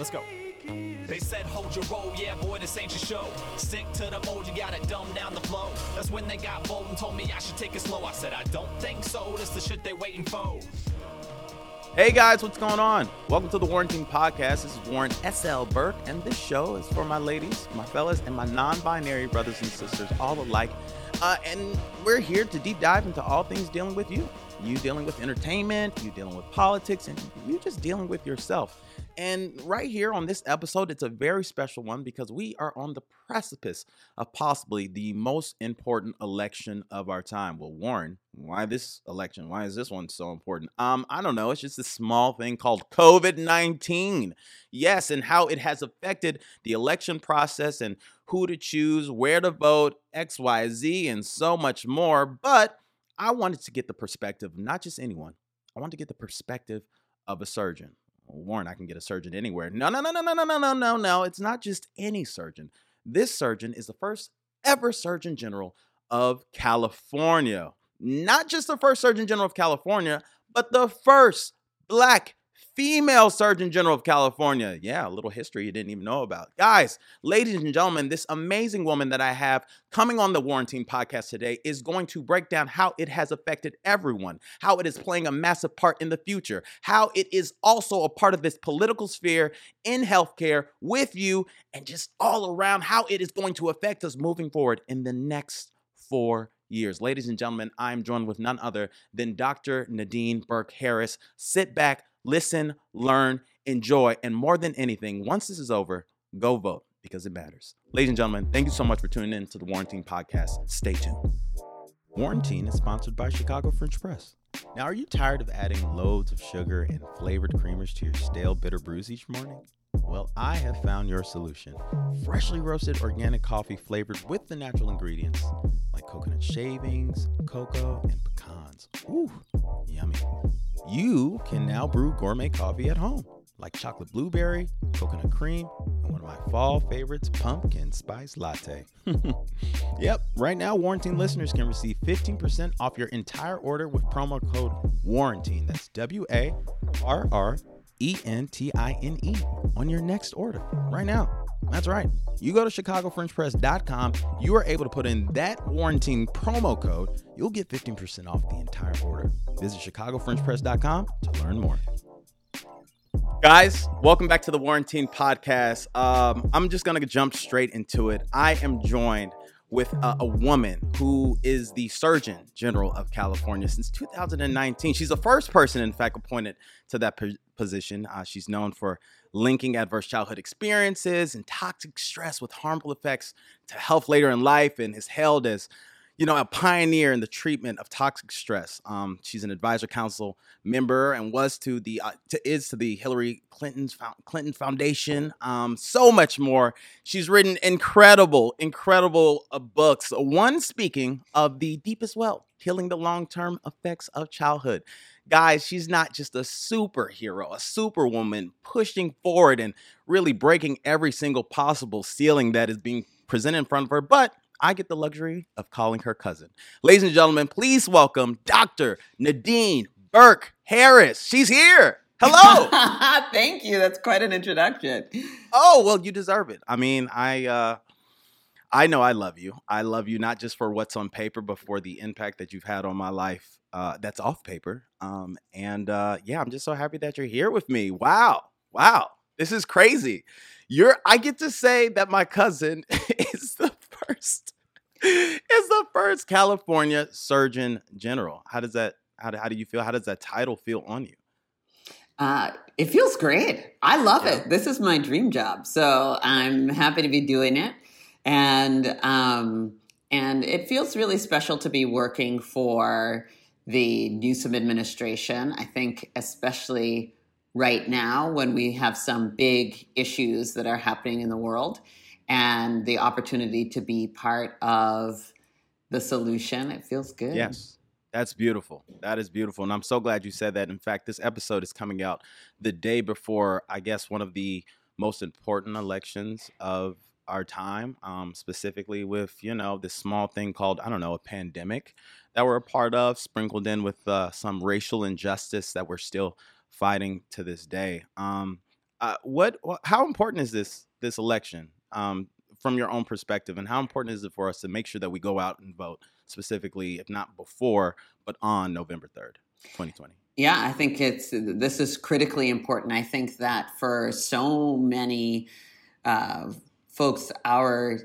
Let's go. They said hold your roll, yeah boy, this ain't your show. Stick to the mode, you gotta dumb down the flow. That's when they got bold and told me I should take it slow. I said I don't think so, this the shit they waiting for. Hey guys, what's going on? Welcome to the Warranting Podcast. This is Warren S.L. Burke, and this show is for my ladies, my fellas, and my non binary brothers and sisters, all alike. Uh, and we're here to deep dive into all things dealing with you. You dealing with entertainment, you dealing with politics, and you just dealing with yourself. And right here on this episode, it's a very special one because we are on the precipice of possibly the most important election of our time. Well, Warren, why this election? Why is this one so important? Um, I don't know. It's just a small thing called COVID 19. Yes, and how it has affected the election process and who to choose, where to vote, X, Y, Z, and so much more. But I wanted to get the perspective, not just anyone, I wanted to get the perspective of a surgeon. Warren, I can get a surgeon anywhere. No, no, no, no, no, no, no, no, no, no. It's not just any surgeon. This surgeon is the first ever Surgeon General of California. Not just the first Surgeon General of California, but the first black female Surgeon General of California. Yeah, a little history you didn't even know about. Guys, ladies and gentlemen, this amazing woman that I have coming on the Warranting podcast today is going to break down how it has affected everyone, how it is playing a massive part in the future, how it is also a part of this political sphere in healthcare with you, and just all around how it is going to affect us moving forward in the next four years. Ladies and gentlemen, I'm joined with none other than Dr. Nadine Burke Harris. Sit back, listen, learn, enjoy, and more than anything, once this is over, go vote because it matters. Ladies and gentlemen, thank you so much for tuning in to the Warranting Podcast. Stay tuned. Warranting is sponsored by Chicago French Press. Now, are you tired of adding loads of sugar and flavored creamers to your stale, bitter brews each morning? Well, I have found your solution. Freshly roasted organic coffee flavored with the natural ingredients like coconut shavings, cocoa, and pecans. Ooh, yummy. You can now brew gourmet coffee at home, like chocolate blueberry, coconut cream, and one of my fall favorites, pumpkin spice latte. yep, right now, Warranting listeners can receive 15% off your entire order with promo code WARRANTINE. That's W A R R E N T I N E on your next order right now. That's right. You go to ChicagoFrenchPress.com, you are able to put in that warranting promo code. You'll get 15% off the entire order. Visit ChicagoFrenchPress.com to learn more. Guys, welcome back to the Warranting Podcast. Um, I'm just going to jump straight into it. I am joined with a, a, woman who is the Surgeon General of California since 2019. She's the first person, in fact, appointed to that po- position. Uh, she's known for linking adverse childhood experiences and toxic stress with harmful effects to health later in life and is hailed as you know, a pioneer in the treatment of toxic stress. Um, she's an advisor council member and was to the uh, to, is to the Hillary Clinton's Clinton Foundation. Um, so much more. She's written incredible, incredible uh, books. One speaking of the deepest well, healing the long term effects of childhood. Guys, she's not just a superhero, a superwoman pushing forward and really breaking every single possible ceiling that is being presented in front of her, but I get the luxury of calling her cousin. Ladies and gentlemen, please welcome Dr. Nadine Burke Harris. She's here. Hello. Thank you. That's quite an introduction. Oh, well, you deserve it. I mean, I uh I know I love you. I love you not just for what's on paper, but for the impact that you've had on my life uh, that's off paper. Um, and uh, yeah, I'm just so happy that you're here with me. Wow. Wow. This is crazy. You're I get to say that my cousin is the first is the first California Surgeon General. How does that how do, how do you feel? How does that title feel on you? Uh, it feels great. I love yeah. it. This is my dream job, so I'm happy to be doing it, and um, and it feels really special to be working for the Newsom administration. I think, especially right now, when we have some big issues that are happening in the world, and the opportunity to be part of the solution, it feels good. Yes. That's beautiful. That is beautiful. And I'm so glad you said that. In fact, this episode is coming out the day before, I guess, one of the most important elections of our time, um, specifically with, you know, this small thing called, I don't know, a pandemic that we're a part of, sprinkled in with uh, some racial injustice that we're still fighting to this day. Um, Uh, what? How important is this this election um, from your own perspective, and how important is it for us to make sure that we go out and vote specifically, if not before, but on November third, twenty twenty? Yeah, I think it's this is critically important. I think that for so many uh, folks, our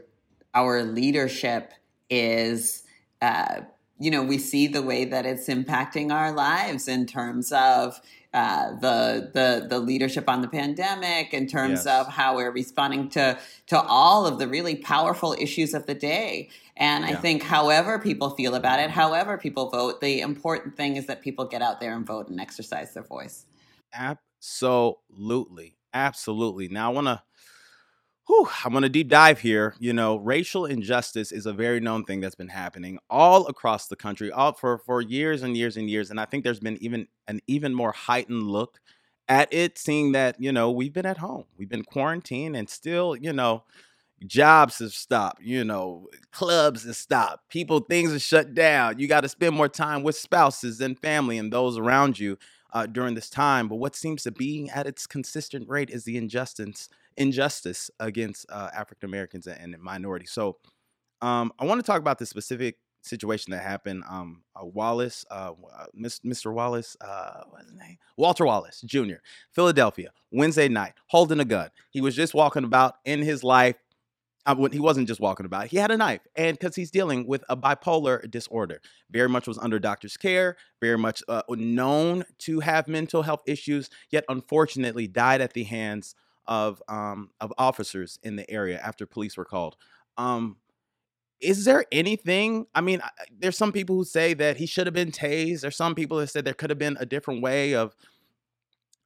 our leadership is. Uh, you know, we see the way that it's impacting our lives in terms of uh, the the the leadership on the pandemic, in terms yes. of how we're responding to to all of the really powerful issues of the day. And yeah. I think, however people feel about it, however people vote, the important thing is that people get out there and vote and exercise their voice. Absolutely, absolutely. Now I want to whew, I'm going to deep dive here. You know, racial injustice is a very known thing that's been happening all across the country, all for for years and years and years. And I think there's been even an even more heightened look at it, seeing that you know we've been at home, we've been quarantined, and still, you know. Jobs have stopped, you know, clubs have stopped, people, things are shut down. You got to spend more time with spouses and family and those around you uh, during this time. But what seems to be at its consistent rate is the injustice injustice against uh, African Americans and minorities. So um, I want to talk about the specific situation that happened. Um, uh, Wallace, uh, uh Mr. Wallace, uh, what's his name? Walter Wallace Jr., Philadelphia, Wednesday night, holding a gun. He was just walking about in his life. Uh, he wasn't just walking about, he had a knife. And because he's dealing with a bipolar disorder, very much was under doctor's care, very much uh, known to have mental health issues, yet unfortunately died at the hands of um, of officers in the area after police were called. Um, is there anything? I mean, there's some people who say that he should have been tased. There's some people that said there could have been a different way of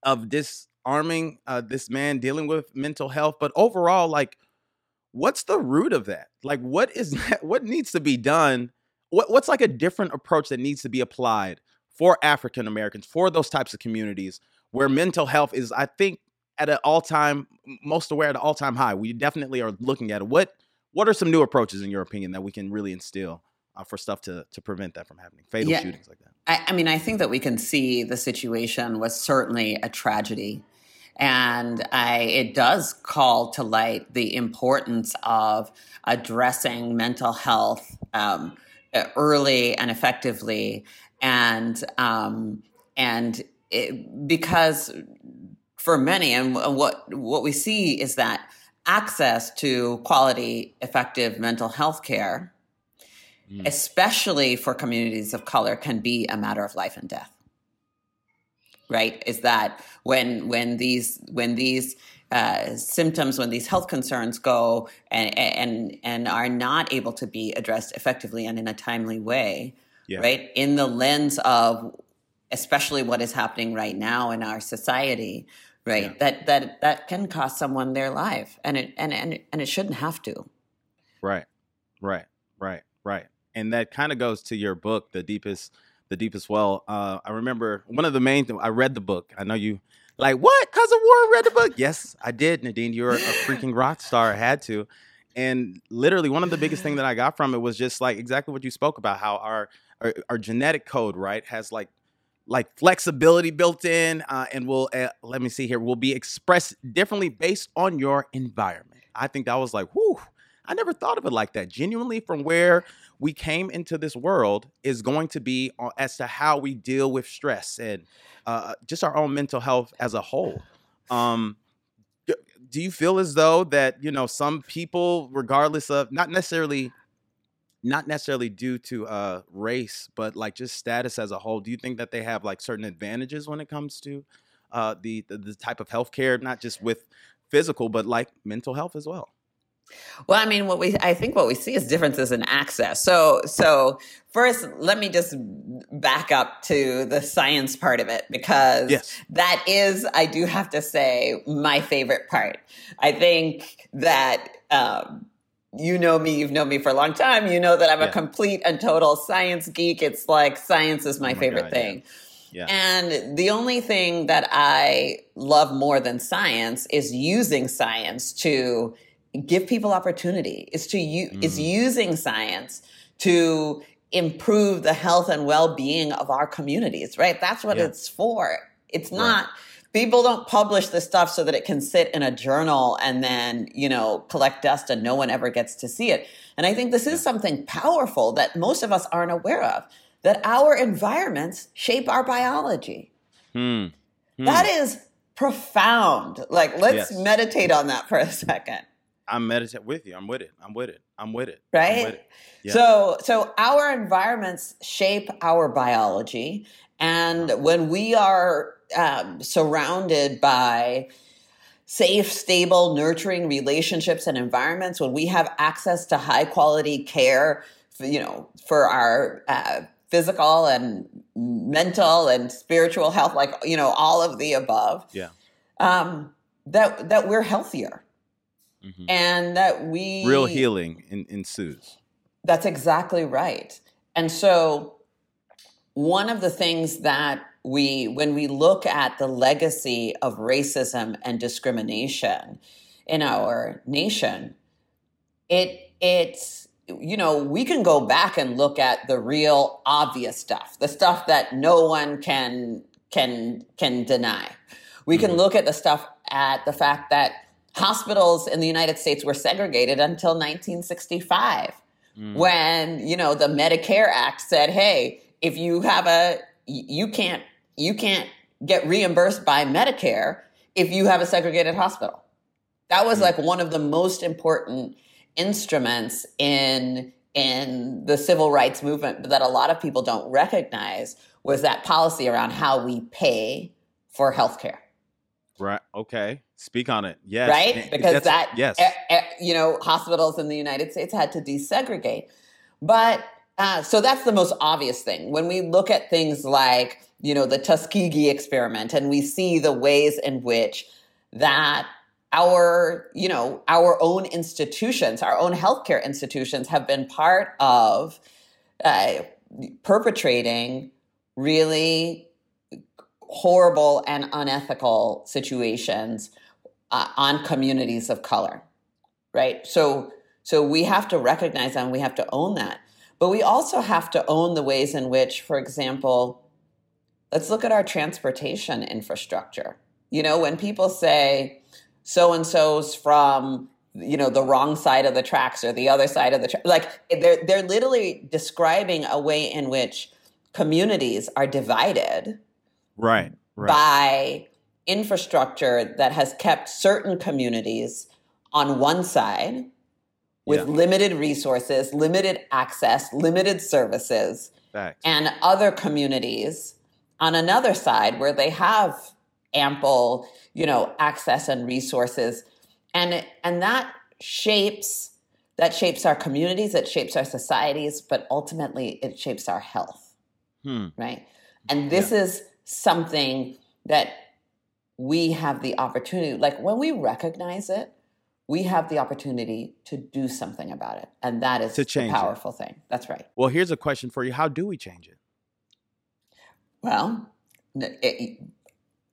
of disarming uh, this man dealing with mental health. But overall, like, what's the root of that? Like, what is that? What needs to be done? What, what's like a different approach that needs to be applied for African Americans, for those types of communities where mental health is, I think, at an all time, most aware at an all time high. We definitely are looking at it. What what are some new approaches in your opinion that we can really instill uh, for stuff to to prevent that from happening, fatal yeah. shootings like that? I, I mean, I think that we can see the situation was certainly a tragedy and I, it does call to light the importance of addressing mental health um, early and effectively, and um, and it, because for many, and what what we see is that access to quality, effective mental health care, mm. especially for communities of color, can be a matter of life and death. Right? Is that when when these when these uh, symptoms, when these health concerns go and and and are not able to be addressed effectively and in a timely way, yeah. right? In the lens of especially what is happening right now in our society, right? Yeah. That that that can cost someone their life, and it and and and it shouldn't have to. Right, right, right, right. And that kind of goes to your book, the deepest, the deepest well. Uh, I remember one of the main things. I read the book. I know you like what? Cousin Warren read the book. Yes, I did. Nadine, you're a freaking rock star. I had to. And literally, one of the biggest thing that I got from it was just like exactly what you spoke about. How our our, our genetic code, right, has like like flexibility built in uh, and will uh, let me see here will be expressed differently based on your environment. I think that was like whew i never thought of it like that. Genuinely from where we came into this world is going to be uh, as to how we deal with stress and uh, just our own mental health as a whole. Um, do you feel as though that you know some people regardless of not necessarily not necessarily due to uh race but like just status as a whole do you think that they have like certain advantages when it comes to uh the the, the type of healthcare not just with physical but like mental health as well well, I mean, what we I think what we see is differences in access. So, so first, let me just back up to the science part of it because yes. that is, I do have to say, my favorite part. I think that um, you know me, you've known me for a long time. You know that I'm yeah. a complete and total science geek. It's like science is my, oh my favorite God, thing. Yeah. And the only thing that I love more than science is using science to give people opportunity. Is to u- mm. is using science to improve the health and well-being of our communities, right? That's what yeah. it's for. It's not right. People don't publish this stuff so that it can sit in a journal and then you know collect dust and no one ever gets to see it and i think this is something powerful that most of us aren't aware of that our environments shape our biology Hmm. that is profound like let's Yes. meditate on that for a second I'm meditating with you. I'm with it. I'm with it. I'm with it. right with it. Yeah. so so our environments shape our biology and when we are um, surrounded by safe stable nurturing relationships and environments when we have access to high quality care for, you know for our uh, physical and mental and spiritual health like you know all of the above Yeah. um, that that we're healthier Mhm. and that we Real healing en- ensues. that's exactly right. And so, one of the things that we, when we look at the legacy of racism and discrimination in our nation, it, it's, you know, we can go back and look at the real obvious stuff, the stuff that no one can, can, can deny. We can Mhm. look at the stuff at the fact that hospitals in the United States were segregated until 1965 Mm. when you know the Medicare Act said, "Hey, if you have a you can't you can't get reimbursed by Medicare if you have a segregated hospital." That was like one of the most important instruments in in the civil rights movement that a lot of people don't recognize was that policy around how we pay for healthcare Right. Okay. Speak on it. Yes. right? Because that's- that, Yes. eh, eh, you know, hospitals in the United States had to desegregate. But uh, so that's the most obvious thing. When we look at things like, you know, the Tuskegee experiment and we see the ways in which that our, you know, our own institutions, our own healthcare institutions have been part of uh, perpetrating really horrible and unethical situations uh, on communities of color right? So so we have to recognize that and we have to own that. But we also have to own the ways in which for example let's look at our transportation infrastructure you know when people say so and so's from you know the wrong side of the tracks or the other side of the tra- like they're they're literally describing a way in which communities are divided right. Right. by infrastructure that has kept certain communities on one side with Yeah. limited resources, limited access, limited services, Facts. and other communities on another side where they have ample, you know, access and resources. And and that shapes that shapes our communities, it shapes our societies, but ultimately it shapes our health Hmm. right? And this is something that we have the opportunity, like when we recognize it, we have the opportunity to do something about it. And that is To change a it. powerful thing. That's right. Well, here's a question for you. How do we change it? Well, it,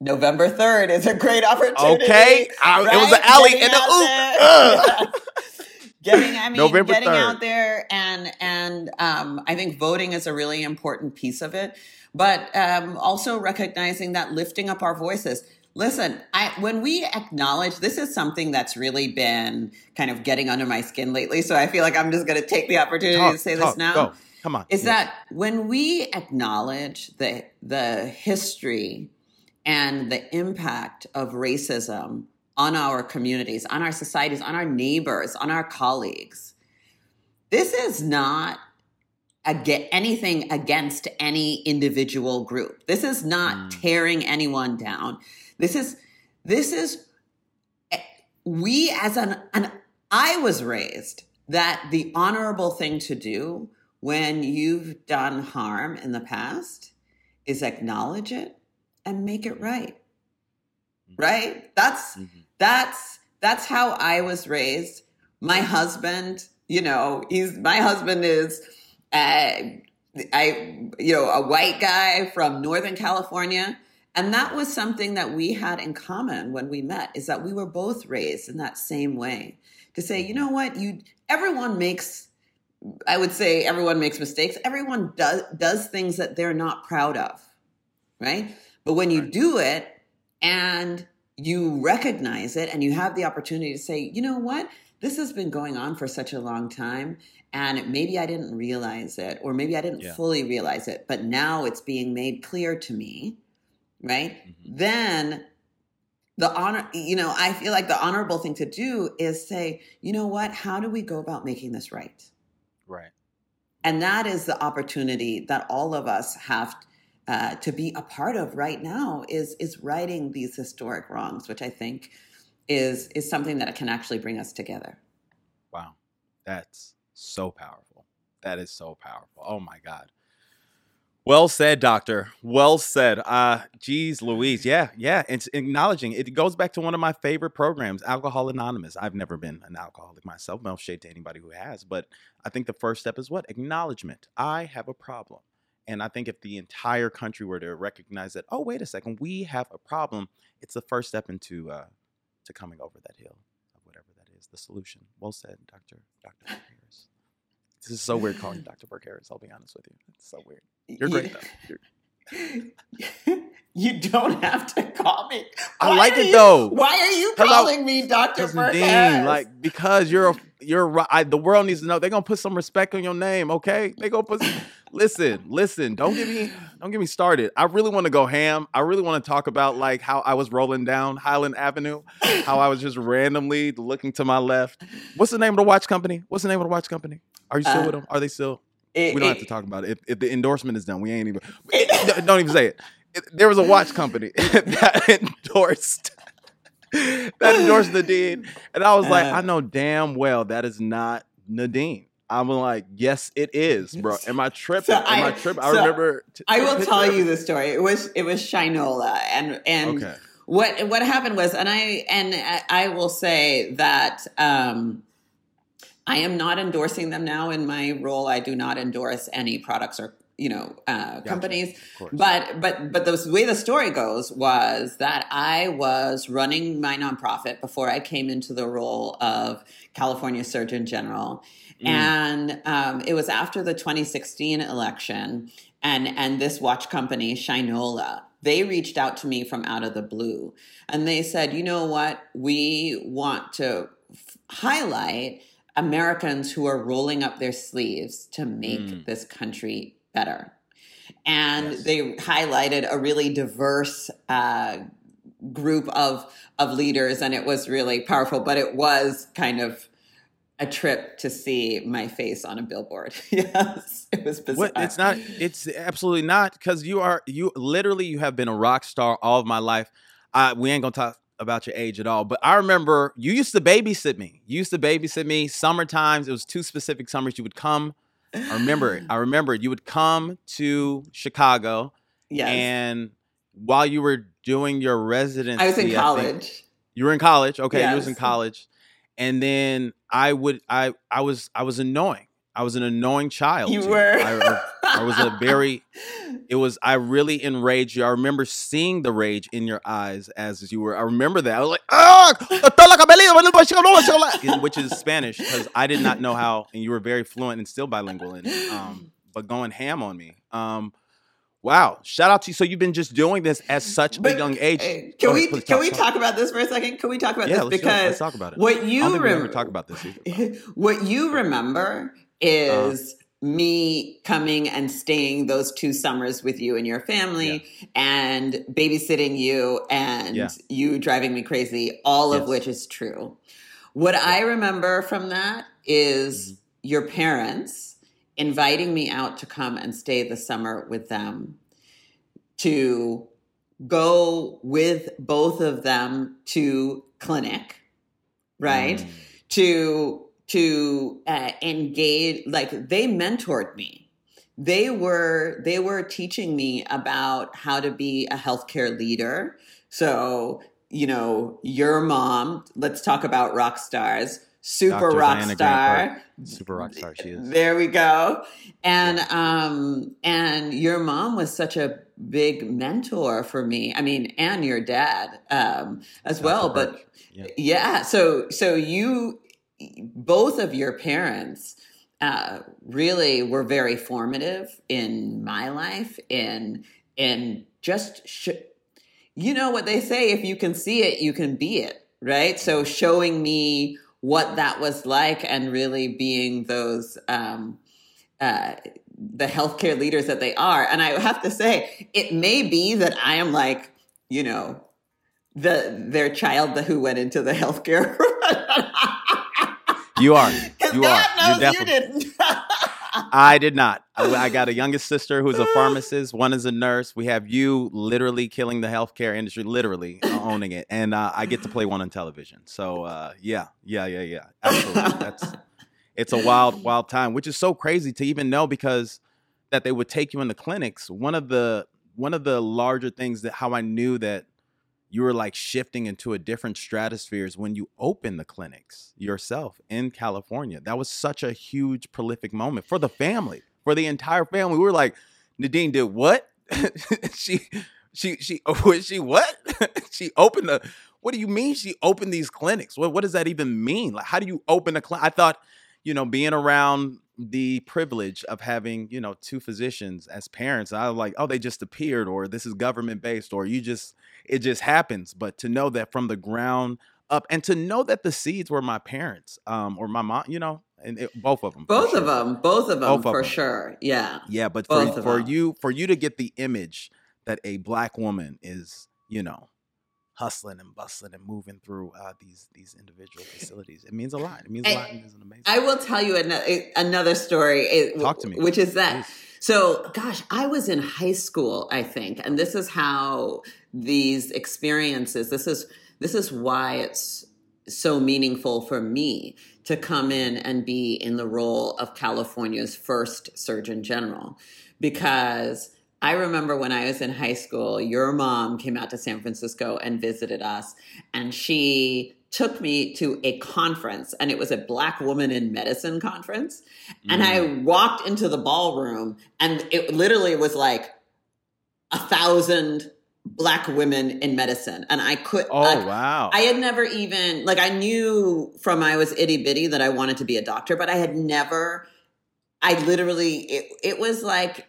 November 3rd is a great opportunity. Okay. I- it was right? an alley Getting and out oop. getting I mean November getting 3rd. out there and and um, I think voting is a really important piece of it. But um, also recognizing that lifting up our voices. Listen, I when we acknowledge this is something that's really been kind of getting under my skin lately. So I feel like I'm just going to take the opportunity Talk, to say talk, this now Go. Come on. is Yeah. that when we acknowledge the the history and the impact of racism on our communities, on our societies, on our neighbors, on our colleagues, this is not aga anything against any individual group. This is not Mm. tearing anyone down. This is this is eh, we as an, an I was raised that the honorable thing to do when you've done harm in the past is acknowledge it and make it right. Right? That's Mhm. that's that's how I was raised. My husband, you know, he's my husband is uh, I you know, a white guy from Northern California. And that was something that we had in common when we met is that we were both raised in that same way to say, you know what, you everyone makes I would say everyone makes mistakes. Everyone does does things that they're not proud of. Right? But when you do it and you recognize it and you have the opportunity to say, you know what? This has been going on for such a long time and maybe I didn't realize it or maybe I didn't Yeah. fully realize it, but now it's being made clear to me, right? Mhm. Then the honor, you know, I feel like the honorable thing to do is say, you know what? How do we go about making this right? Right. And that is the opportunity that all of us have uh, to be a part of right now is is righting these historic wrongs, which I think is is something that can actually bring us together. Wow. That's so powerful. That is so powerful. Oh my God. Well said, doctor. Well said. Uh geez Louise. Yeah, yeah. It's acknowledging it goes back to one of my favorite programs, Alcohol Anonymous. I've never been an alcoholic myself. No shade to anybody who has, but I think the first step is what? Acknowledgement. I have a problem. And I think if the entire country were to recognize that, oh, wait a second, we have a problem, it's the first step into uh to coming over that hill of whatever that is, the solution. Well said, Dr. Dr. Burke Harris. This is so weird calling Dr. Burke Harris, I'll be honest with you. It's so weird. You're great though. You're- don't have to call me. I like it you- though. Why are you 'Cause I- calling me Dr. Because Burke Nadine, Harris? like because you're a, you're right. I, the world needs to know. They're gonna put some respect on your name, okay? They gonna put. listen, listen. Don't get me don't get me started. I really want to go ham. I really want to talk about like how I was rolling down Highland Avenue, how I was just randomly looking to my left. What's the name of the watch company? What's the name of the watch company? Are you still Uh, with them? Are they still? It- We don't have to talk about it. If, if the endorsement is done, we ain't even. don't even say it. It- There was a watch company that endorsed that endorsed Nadine, and I was like, Uh. I know damn well that is not Nadine. I'm like, yes, it is, bro. Am I tripping? So Am I, I- tripping? I remember. t- I will picture tell you the story. It was it was Shinola, and and Okay. what what happened was, and I and I, I will say that um, I am not endorsing them now in my role. I do not endorse any products or you know uh, companies. But but but the way the story goes was that I was running my nonprofit before I came into the role of California Surgeon General, Mm. and um, it was after the 2016 election, and and this watch company Shinola. They reached out to me from out of the blue and they said, you know what? We want to f- highlight Americans who are rolling up their sleeves to make Mm. this country better. And Yes. they highlighted a really diverse uh, group of of leaders, and it was really powerful. But it was kind of a trip to see my face on a billboard. yes, it was bizarre. What? It's not. It's absolutely not because you are you literally you have been a rock star all of my life. I, we ain't gonna talk about your age at all, but I remember you used to babysit me. You used to babysit me. Summer times. It was two specific summers. You would come. I remember it. I remember it. You would come to Chicago, Yes, and while you were doing your residency, I was in college. you were in college. Okay, you was in college. And then I would I I was I was annoying. I was an annoying child. You were. I, I was a very it was I really enraged you. I remember seeing the rage in your eyes as you were I remember that. I was like, ah, which is Spanish because I did not know how and you were very fluent and still bilingual in it. Um, but going ham on me. Um Wow! Shout out to you. So you've been just doing this at such But, a young age. hey, can we ahead, please can we talk. talk about this for a second? Can we talk about Yeah, this let's, because let's talk about it. what you don't think we ever rem- talk about this either. what you remember is me coming and staying those two summers with you and your family and babysitting you and Yeah. you driving me crazy, all of which is true. What I remember from that is Mm-hmm. your parents inviting me out to come and stay the summer with them to go with both of them to clinic right Mm. to to uh, engage like they mentored me they were they were teaching me about how to be a healthcare leader so you know your mom let's talk about rock stars super Dr. rock Diana star Super rock star she is. there we go and um and your mom was such a big mentor for me i mean and your dad um as well Dr. but yeah. yeah so so you both of your parents uh, really were very formative in my life in in just sh- you know what they say if you can see it, you can be it, right? So showing me what that was like and really being those um, uh, the healthcare leaders that they are. And I have to say, it may be that I am like, you know, the their child who went into the healthcare. you are. You God are. knows you definitely. didn't. I did not. I, I got a youngest sister who's a pharmacist. One is a nurse. We have you literally killing the healthcare industry, literally owning it, and uh, I get to play one on television. So uh, yeah, yeah, yeah, yeah. Absolutely. That's it's a wild, wild time, which is so crazy to even know because that they would take you in the clinics. One of the one of the larger things that how I knew that you were like shifting into a different stratosphere is when you open the clinics yourself in California. That was such a huge, prolific moment for the family, for the entire family. We were like, Nadine did what? she, she, she, was she what? she opened the. What do you mean she opened these clinics? What, what does that even mean? Like, how do you open a clinic? I thought, you know, being around the privilege of having, you know, two physicians as parents, I was like, oh, they just appeared, or this is government based, or you just, it just happens. But to know that from the ground up, and to know that the seeds were my parents, um, or my mom, you know, and it, both of them, both sure. of them, both of them Both of for them. sure. Yeah. Yeah, but Both for for them. you for you to get the image that a black woman is, you know, hustling and bustling and moving through uh, these these individual facilities, it means a lot. It means a lot. and It's an amazing. I will tell you another, another story. it- Talk to me. Which is that. Please. So, gosh, I was in high school, I think, and this is how these experiences. This is this is why it's so meaningful for me to come in and be in the role of California's first Surgeon General, because I remember when I was in high school, your mom came out to San Francisco and visited us, and she took me to a conference, and it was a Black Woman in Medicine conference. And I Mm. walked into the ballroom, and it literally was like a thousand Black women in medicine. And I could, oh like, wow! I had never even like I knew from I was itty bitty that I wanted to be a doctor, but I had never. I literally it it was like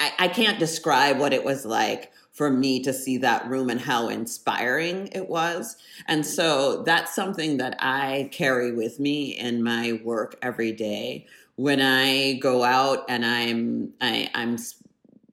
I, I can't describe what it was like for me to see that room and how inspiring it was. And so that's something that I carry with me in my work every day. When I go out and I'm I, I'm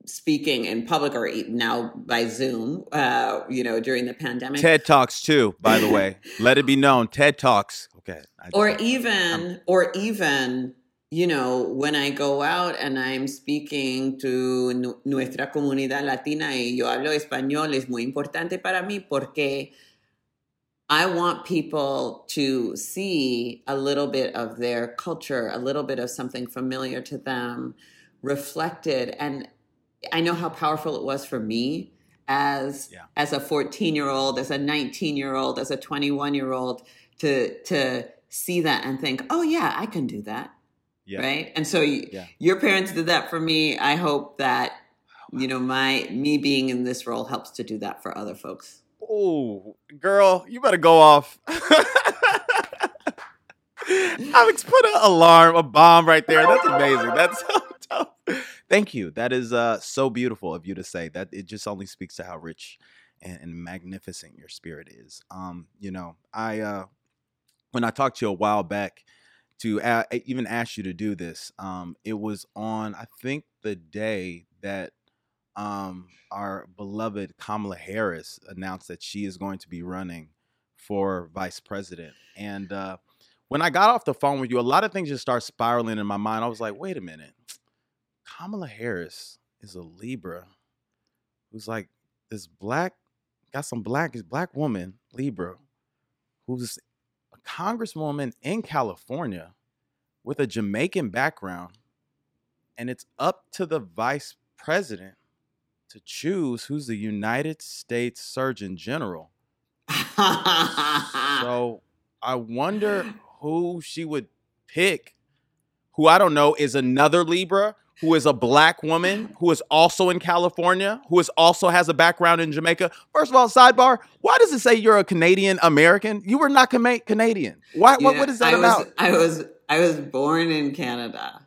speaking in public or now by Zoom, uh, you know, during the pandemic. TED Talks too, by the way. Let it be known, TED Talks. Okay. I or even or even you know when i go out and i'm speaking to nuestra comunidad latina y yo hablo español es muy importante para mí porque i want people to see a little bit of their culture a little bit of something familiar to them reflected and i know how powerful it was for me as Yeah. as a 14 year old as a 19 year old as a 21 year old to to see that and think oh yeah i can do that yeah. right and so Yeah. your parents did that for me i hope that you know my me being in this role helps to do that for other folks Oh, girl, you better go off. Alex put an alarm, a bomb right there. That's amazing. That's so dope. Thank you. That is uh, so beautiful of you to say that. It just only speaks to how rich and, and magnificent your spirit is. Um, you know, I uh, when I talked to you a while back to a- even ask you to do this, um, it was on I think the day that um, our beloved Kamala Harris announced that she is going to be running for vice president. And uh, when I got off the phone with you, a lot of things just start spiraling in my mind. I was like, wait a minute. Kamala Harris is a Libra who's like this black, got some black, black woman, Libra, who's congresswoman in California with a Jamaican background. And it's up to the vice president to choose who's the United States Surgeon General. So I wonder who she would pick, who I don't know is another Libra, who is a black woman, who is also in California, who is also has a background in Jamaica. First of all, sidebar, why does it say you're a Canadian American? You were not Canadian. Why, You what, what is that I about? was, i was i was born in canada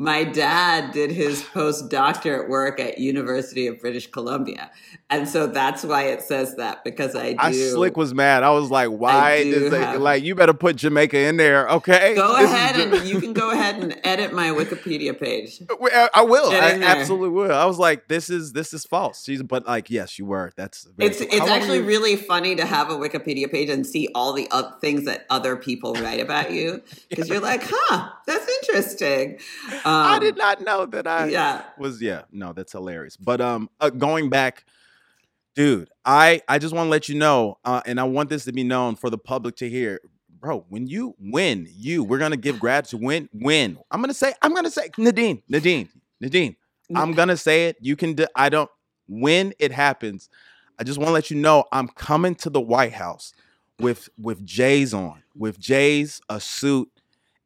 my dad did his postdoctorate work at University of British Columbia, and so that's why it says that because I do. I slick was mad. I was like, why is it like you better put Jamaica in there, okay? Go This ahead and you can go ahead and edit my Wikipedia page. I will. I absolutely will. I was like, this is this is false. She's but like, yes, you were. That's It's cool. it's How actually really funny to have a Wikipedia page and see all the things that other people write about you because you're like, huh, that's interesting. Um, I did not know that I Yeah. was yeah no that's hilarious. But um uh, going back dude I I just want to let you know uh, and I want this to be known for the public to hear. Bro when you win you we're gonna give gratitude win win I'm gonna say I'm gonna say Nadine Nadine Nadine I'm gonna say it. You can do, I don't when it happens I just want to let you know I'm coming to the White House with with Jay's on with Jay's a suit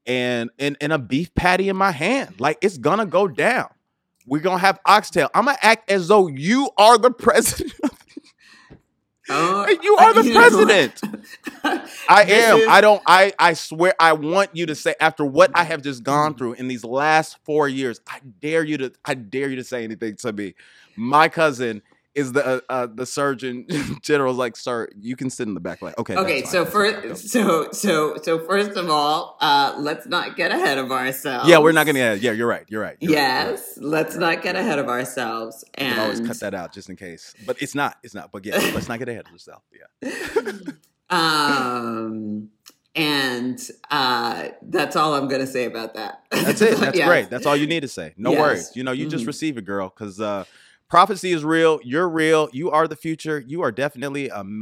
and and, and a beef patty in my hand. Like it's gonna go down. We're gonna have oxtail. I'm gonna act as though you are the president. Oh, you are the president. I am. I don't. I. I swear. I want you to say after what I have just gone through in these last four years. I dare you to. I dare you to say anything to me. My cousin is the uh, uh, the surgeon general's like, sir, you can sit in the back. Like, okay. Okay, so first, so so so first of all, uh, let's not get ahead of ourselves. Yeah, we're not gonna. Yeah, yeah, you're right. You're right. You're right, you're right. Yes, let's not get ahead of ourselves. Can always cut that out just in case. But it's not. It's not. But yeah, let's not get ahead of ourselves. Yeah. um, and uh, that's all I'm going to say about that. That's it. That's Yes. great. That's all you need to say. No Yes. worries. You know, you just Mhm. receive it, girl. Because uh, prophecy is real. You're real. You are the future. You are definitely a.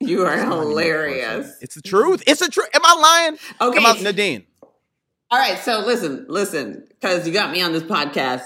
You are It's not even a hilarious. It's the truth. It's the truth. Am I lying? Okay, I, Nadine? all right. So listen, listen, because you got me on this podcast.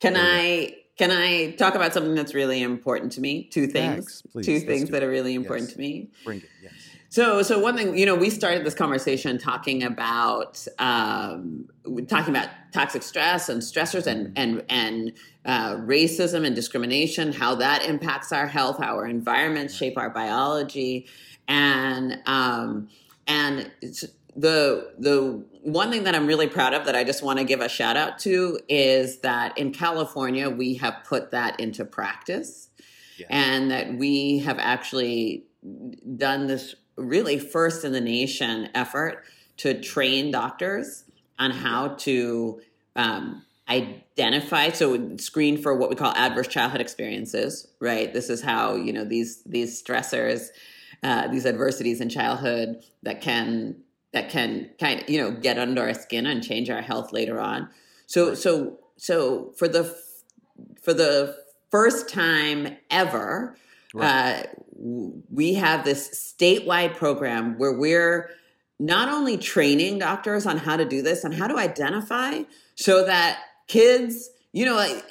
Can Yeah. I can I talk about something that's really important to me? Two things. Please. Two Let's things that are really important Yes. to me. Bring it. Yes. So, so one thing, you know, we started this conversation talking about um, talking about toxic stress and stressors and and and uh, racism and discrimination, how that impacts our health, how our environments shape our biology, and um, and the the one thing that I'm really proud of that I just want to give a shout out to is that in California we have put that into practice. Yes. and that we have actually done this really first in the nation effort to train doctors on how to um, identify so screen for what we call adverse childhood experiences right? This is how you know these these stressors uh, these adversities in childhood that can that can kind of you know get under our skin and change our health later on. So so so for the for the first time ever Right. uh, we have this statewide program where we're not only training doctors on how to do this and how to identify so that kids, you know, like,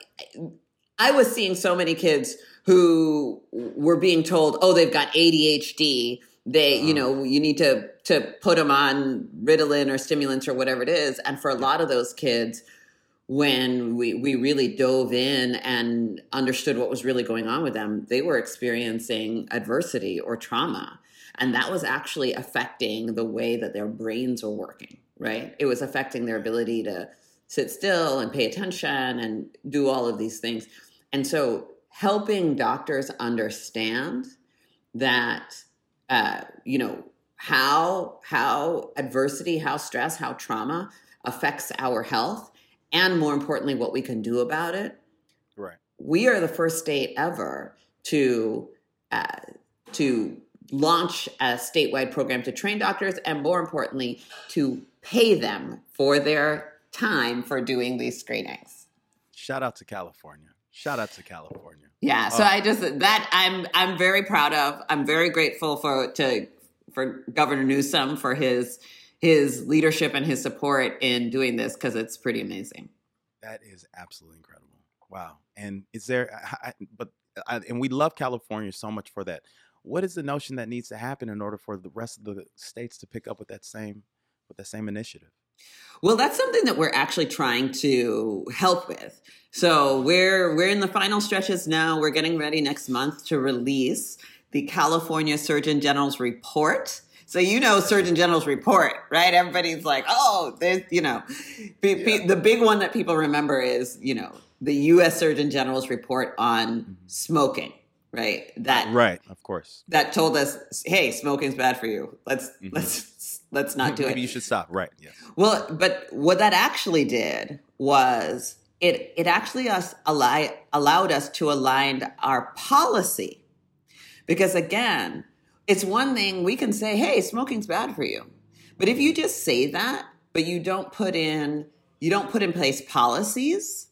I was seeing so many kids who were being told, "Oh, they've got ADHD. They, you know, you need to to put them on Ritalin or stimulants or whatever it is." And for a lot of those kids, when we we really dove in and understood what was really going on with them, they were experiencing adversity or trauma, and that was actually affecting the way that their brains were working. Right? It was affecting their ability to sit still and pay attention and do all of these things. And so, helping doctors understand that, uh, you know, how how adversity, how stress, how trauma affects our health, and more importantly, what we can do about it. Right. We are the first state ever to uh, to launch a statewide program to train doctors, and more importantly, to pay them for their time for doing these screenings. Shout out to California. Shout out to California. Yeah, so Oh. I just that I'm I'm very proud of. I'm very grateful for to for Governor Newsom for his his leadership and his support in doing this because it's pretty amazing. That is absolutely incredible. Wow. And is there, uh, I, I- but, I, and we love California so much for that. What is the notion that needs to happen in order for the rest of the states to pick up with that same, with that same initiative? Well, that's something that we're actually trying to help with. So we're we're in the final stretches now. We're getting ready next month to release the California Surgeon General's report. So you know Surgeon General's report, right? Everybody's like, oh, there's, you know, pe- the big one that people remember is, you know, the U.S. Surgeon General's report on smoking, right? That Right, of course. that told us, hey, smoking's bad for you. Let's mm-hmm. let's let's not do Maybe it. Maybe you should stop. Right. Yeah. Well, but what that actually did was it it actually us allow, allowed us to align our policy because again, it's one thing we can say, "Hey, smoking's bad for you," but if you just say that, but you don't put in you don't put in place policies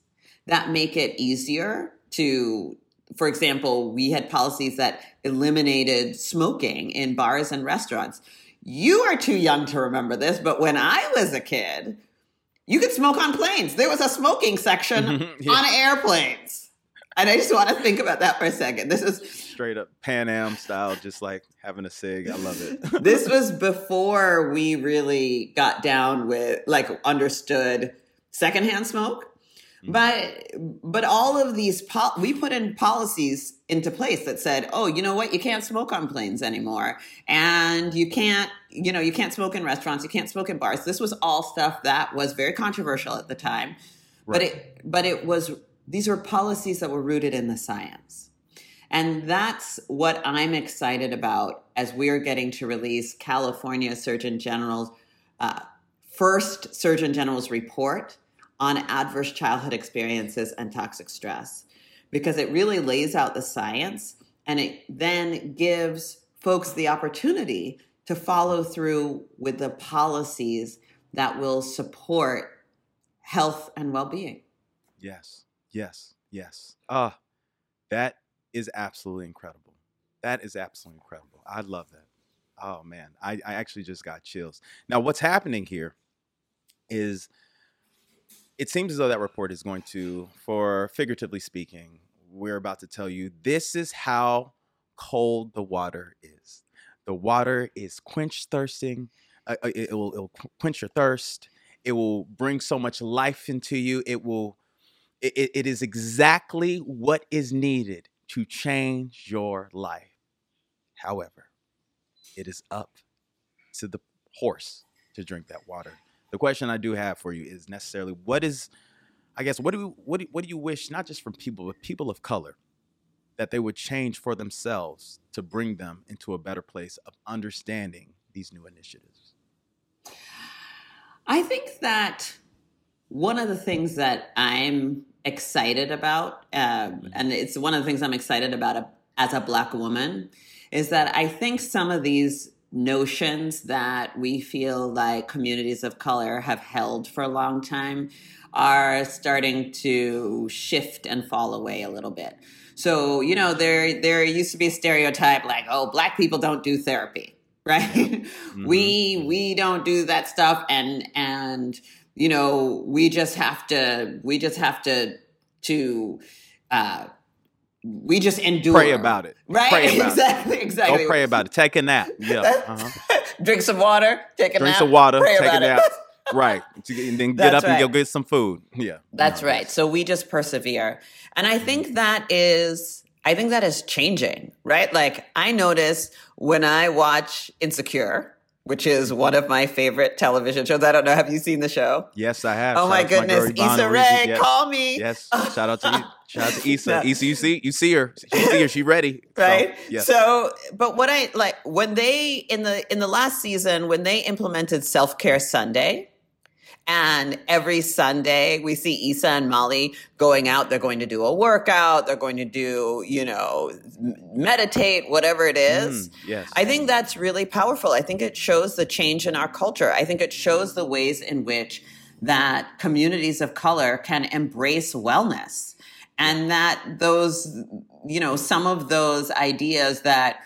that make it easier to for example, we had policies that eliminated smoking in bars and restaurants. You are too young to remember this, but when I was a kid, you could smoke on planes. There was a smoking section Yeah. on airplanes. And I just want to think about that for a second. This is Straight up Pan Am style, just like having a cig. I love it. this was before we really got down with like understood secondhand smoke. Mm-hmm. But but all of these pol- we put in policies into place that said, "Oh, you know what? You can't smoke on planes anymore. And you can't, you know, you can't smoke in restaurants, you can't smoke in bars." This was all stuff that was very controversial at the time. But it but it was these were policies that were rooted in the science. And that's what I'm excited about as we're getting to release California Surgeon General's uh, first Surgeon General's report on adverse childhood experiences and toxic stress, because it really lays out the science and it then gives folks the opportunity to follow through with the policies that will support health and well being. Yes, yes, yes. Ah, that is absolutely incredible. That is absolutely incredible. I love that. Oh man, I, I actually just got chills. Now, what's happening here is it seems as though that report is going to, for figuratively speaking, we're about to tell you this is how cold the water is. The water is quench thirsting. Uh, uh, it, it will, it will quench your thirst. It will bring so much life into you. It will it, it- it is exactly what is needed to change your life. However, it is up to the horse to drink that water. The question I do have for you is necessarily what is, I guess, what do you, what do, what do you wish not just from people but people of color that they would change for themselves to bring them into a better place of understanding these new initiatives? I think that one of the things that I'm excited about, um, mm-hmm. and it's one of the things I'm excited about a, as a Black woman, is that I think some of these notions that we feel like communities of color have held for a long time are starting to shift and fall away a little bit. So, you know, there there used to be a stereotype like, oh, black people don't do therapy, right? Mm-hmm. We mm-hmm. we don't do that stuff and and you know, we just have to we just have to to uh we just endure. Pray about it. Right? Pray about exactly, it. exactly. Go pray about it. Take a nap. Yeah. Uh-huh. Drink some water, take a Drink nap. some water. pray Take a nap. right. And then get That's up and go get some food. Yeah. That's right. So we just persevere. And I think that is I think that is changing, right? Like I notice when I watch Insecure, which is one of my favorite television shows. I don't know, have you seen the show? Yes, I have. Oh Shout my goodness, Yvonne Issa Rae, Yes. call me. Yes. Shout out to you. Shout out to Issa. No. Issa, you see, you see her. You see her. She ready. So, right yes. so but what i like when they in the in the last season when they implemented self-care sunday and every sunday we see Issa and molly going out they're going to do a workout they're going to do you know meditate whatever it is Mm, yes. I think that's really powerful. I think it shows the change in our culture. I think it shows the ways in which that communities of color can embrace wellness and that those, you know, some of those ideas that,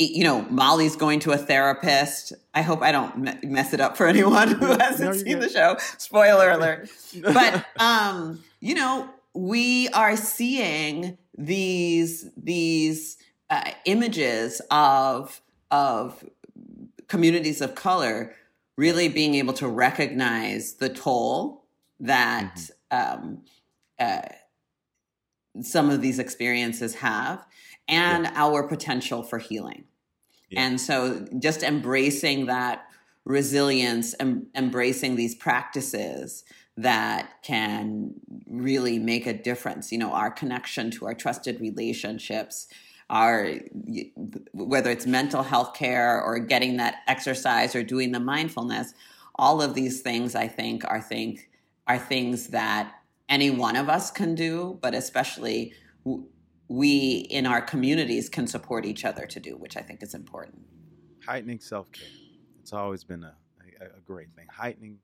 you know, Molly's going to a therapist. I hope I don't me- mess it up for anyone who hasn't you're seen good. the show. Spoiler alert. But, um, you know, we are seeing these, these, uh, images of of communities of color really being able to recognize the toll that um, uh, some of these experiences have and our potential for healing And so just embracing that resilience and embracing these practices that can really make a difference. You know, our connection to our trusted relationships, our whether it's mental health care or getting that exercise or doing the mindfulness, all of these things I think are think are things that any one of us can do, but especially we in our communities can support each other to do, which I think is important. Heightening self care. It's always been a, a, a great thing. Heightening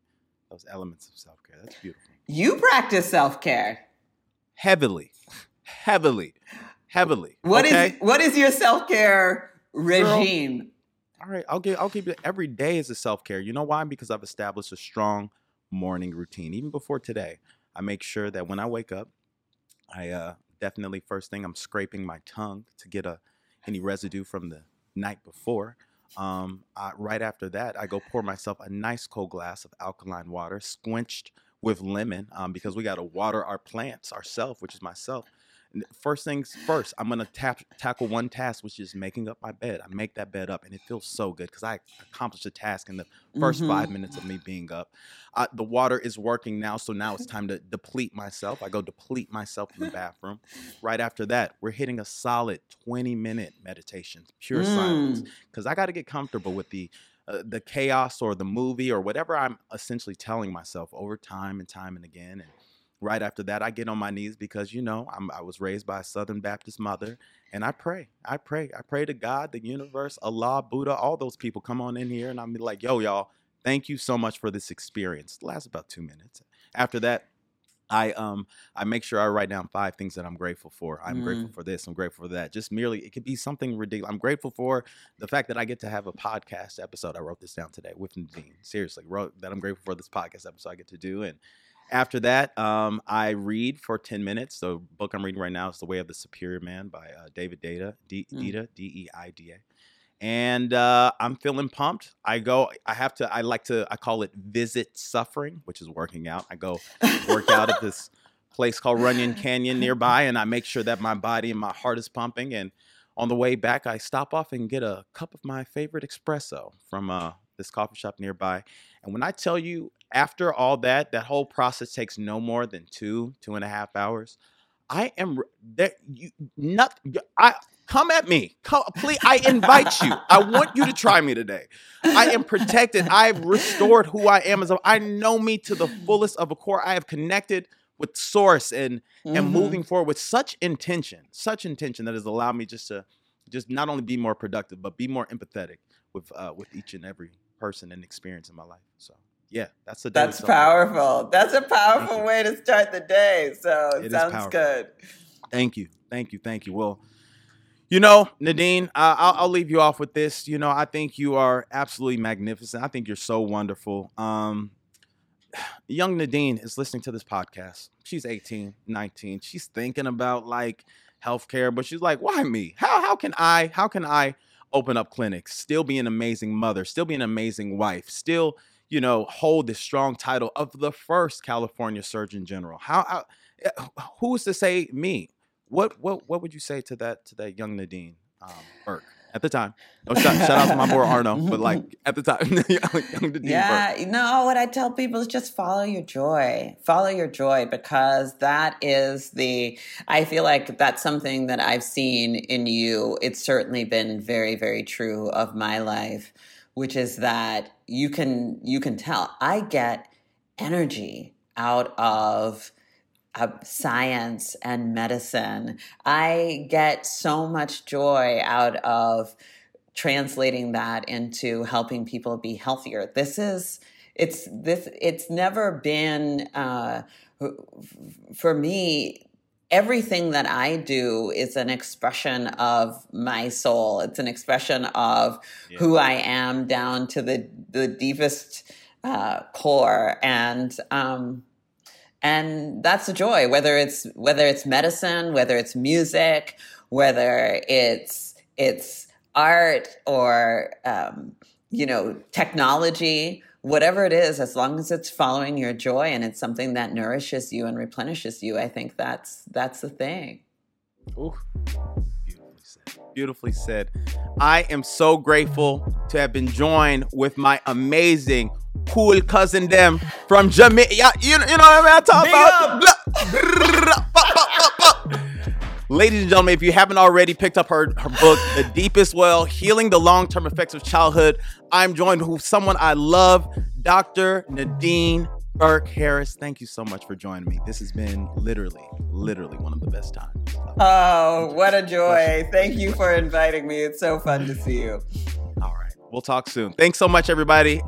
those elements of self care. That's beautiful. You practice self care heavily, heavily, heavily. What okay? is, what is your self care regime? Girl, all right, I'll give I'll give you every day is a self care. You know why? Because I've established a strong morning routine. Even before today, I make sure that when I wake up, I uh, definitely first thing I'm scraping my tongue to get a any residue from the night before. Um, I, right after that, I go pour myself a nice cold glass of alkaline water, squinched with lemon, um, because we got to water our plants ourselves, which is myself first things first, I'm gonna tap, tackle one task, which is making up my bed. I make that bed up, and it feels so good because I accomplished a task in the 1st mm-hmm. five minutes of me being up. Uh, the water is working now, so now it's time to deplete myself. I go deplete myself in the bathroom. Right after that, we're hitting a solid 20 minute meditation, pure mm. silence, because I got to get comfortable with the uh, the chaos or the movie or whatever I'm essentially telling myself over time and time and again. And right after that i get on my knees because you know I'm, i was raised by a southern baptist mother and i pray i pray i pray to god the universe allah buddha all those people come on in here and i'm like yo y'all thank you so much for this experience it lasts about two minutes after that I um I make sure I write down five things that I'm grateful for. I'm mm. grateful for this. I'm grateful for that. Just merely it could be something ridiculous. I'm grateful for the fact that I get to have a podcast episode. I wrote this down today with Nadine. Seriously, wrote that I'm grateful for this podcast episode I get to do and after that, um, I read for 10 minutes. The book I'm reading right now is The Way of the Superior Man by uh, David Deida, D- mm. Deida, D E I D A. And uh, I'm feeling pumped. I go, I have to, I like to, I call it visit suffering, which is working out. I go work out at this place called Runyon Canyon nearby, and I make sure that my body and my heart is pumping. And on the way back, I stop off and get a cup of my favorite espresso from uh, this coffee shop nearby. And when I tell you, after all that, that whole process takes no more than two, two and a half hours. I am that you not I come at me. Come, please, I invite you. I want you to try me today. I am protected. I've restored who I am as a, I know me to the fullest of a core. I have connected with source and mm-hmm. and moving forward with such intention, such intention that has allowed me just to just not only be more productive, but be more empathetic with uh, with each and every person and experience in my life. So yeah, that's a that's powerful. That's a powerful way to start the day. So it sounds good. Thank you, thank you, thank you. Well, you know, Nadine, uh, I'll, I'll, leave you off with this. You know, I think you are absolutely magnificent. I think you're so wonderful. Um, young Nadine is listening to this podcast. She's 18, 19. She's thinking about like healthcare, but she's like, why me? How how can I how can I open up clinics, still be an amazing mother, still be an amazing wife, still, you know, hold the strong title of the first California Surgeon General. How, how eh, who's to say me? What what what would you say to that to that young Nadine um, Burke? at the time. No shout, shout out to my boy Arno, but like at the time, yeah, Burke. no. What I tell people is just follow your joy, follow your joy, because that is the. I feel like that's something that I've seen in you. It's certainly been very, very true of my life, which is that you can you can tell I get energy out of uh, science and medicine. I get so much joy out of translating that into helping people be healthier. This is it's this it's never been uh, for me everything that I do is an expression of my soul. It's an expression of yeah. who I am down to the the deepest uh, core, and um, and that's a joy whether it's whether it's medicine whether it's music whether it's it's art or um, you know technology whatever it is as long as it's following your joy and it's something that nourishes you and replenishes you i think that's that's the thing Ooh, beautifully said. Beautifully said. I am so grateful to have been joined with my amazing, cool cousin them from Jamaica. You, you know what I'm talking about? Ladies and gentlemen, if you haven't already picked up her, her book, The Deepest Well Healing the Long Term Effects of Childhood, I'm joined with someone I love, Dr. Nadine Burke Harris, thank you so much for joining me. This has been literally, literally one of the best times. Oh, what a joy. Thank you for inviting me. It's so fun to see you. All right. We'll talk soon. Thanks so much, everybody.